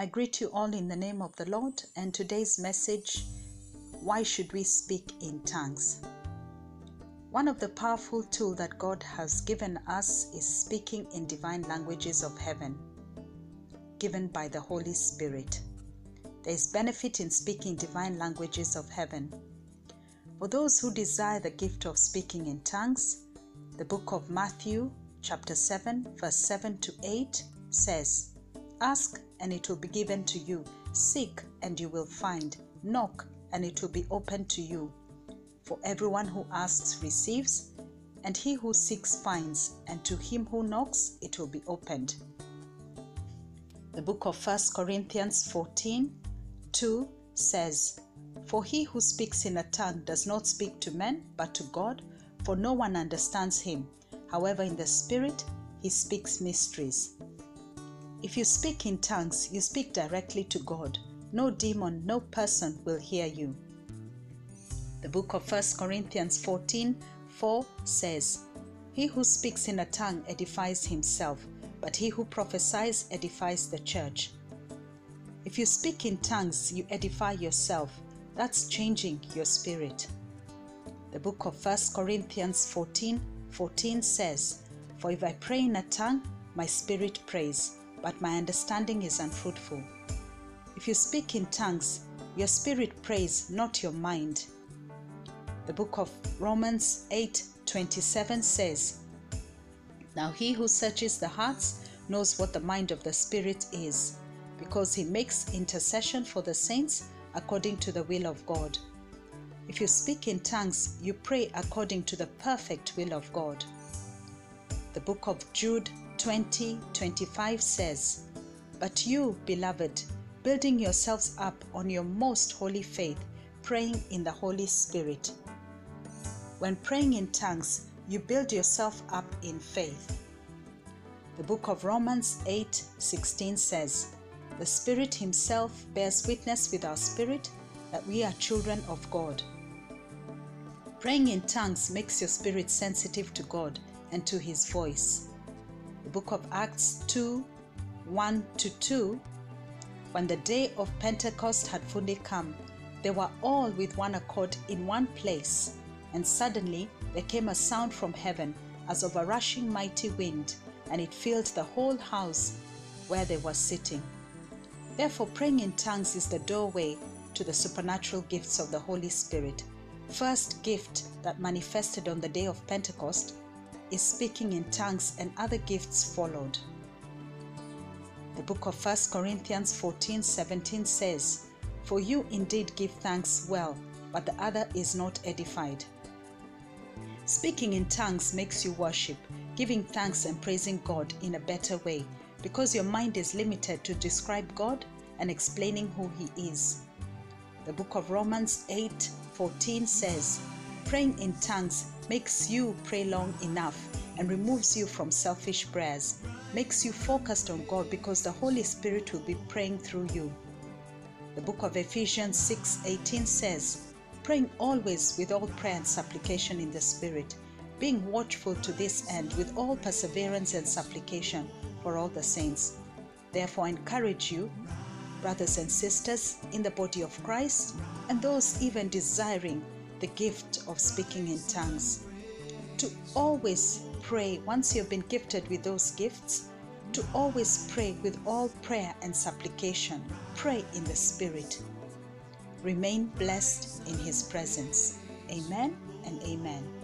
I greet you all in the name of the Lord, and today's message Why should we speak in tongues? One of the powerful tools that God has given us is speaking in divine languages of heaven, given by the Holy Spirit. There is benefit in speaking divine languages of heaven. For those who desire the gift of speaking in tongues, the book of Matthew, chapter 7, verse 7 to 8 says, Ask and it will be given to you. Seek and you will find. Knock and it will be opened to you. For everyone who asks receives, and he who seeks finds, and to him who knocks it will be opened. The book of 1 Corinthians 14 2 says, For he who speaks in a tongue does not speak to men, but to God, for no one understands him. However, in the Spirit, he speaks mysteries. If you speak in tongues, you speak directly to God. No demon, no person will hear you. The book of 1 Corinthians 14 4 says, He who speaks in a tongue edifies himself, but he who prophesies edifies the church. If you speak in tongues, you edify yourself. That's changing your spirit. The book of 1 Corinthians 14 14 says, For if I pray in a tongue, my spirit prays, but my understanding is unfruitful. If you speak in tongues, your spirit prays, not your mind. The book of Romans 8 27 says, Now he who searches the hearts knows what the mind of the Spirit is, because he makes intercession for the saints according to the will of God. If you speak in tongues, you pray according to the perfect will of God. The book of Jude 20 25 says, But you, beloved, building yourselves up on your most holy faith, praying in the Holy Spirit. When praying in tongues, you build yourself up in faith. The book of Romans 8 16 says, The Spirit Himself bears witness with our spirit that we are children of God. Praying in tongues makes your spirit sensitive to God and to His voice. Book of Acts 2 1 to 2 When the day of Pentecost had fully come, they were all with one accord in one place, and suddenly there came a sound from heaven as of a rushing mighty wind, and it filled the whole house where they were sitting. Therefore, praying in tongues is the doorway to the supernatural gifts of the Holy Spirit. First gift that manifested on the day of Pentecost is speaking in tongues, and other gifts followed. The book of 1 Corinthians 14 17 says, For you indeed give thanks well, but the other is not edified. Speaking in tongues makes you worship, giving thanks and praising God in a better way, because your mind is limited to describe God and explaining who He is. The book of Romans 8 14 says, Praying in tongues makes you pray long enough and removes you from selfish prayers, makes you focused on God because the Holy Spirit will be praying through you. The book of Ephesians 6 18 says, Praying always with all prayer and supplication in the Spirit, being watchful to this end with all perseverance and supplication for all the saints. Therefore, I encourage you, brothers and sisters in the body of Christ, and those even desiring the gift of speaking in tongues, to always pray once you've been gifted with those gifts, to always pray with all prayer and supplication. Pray in the Spirit. Remain blessed in His presence. Amen and amen.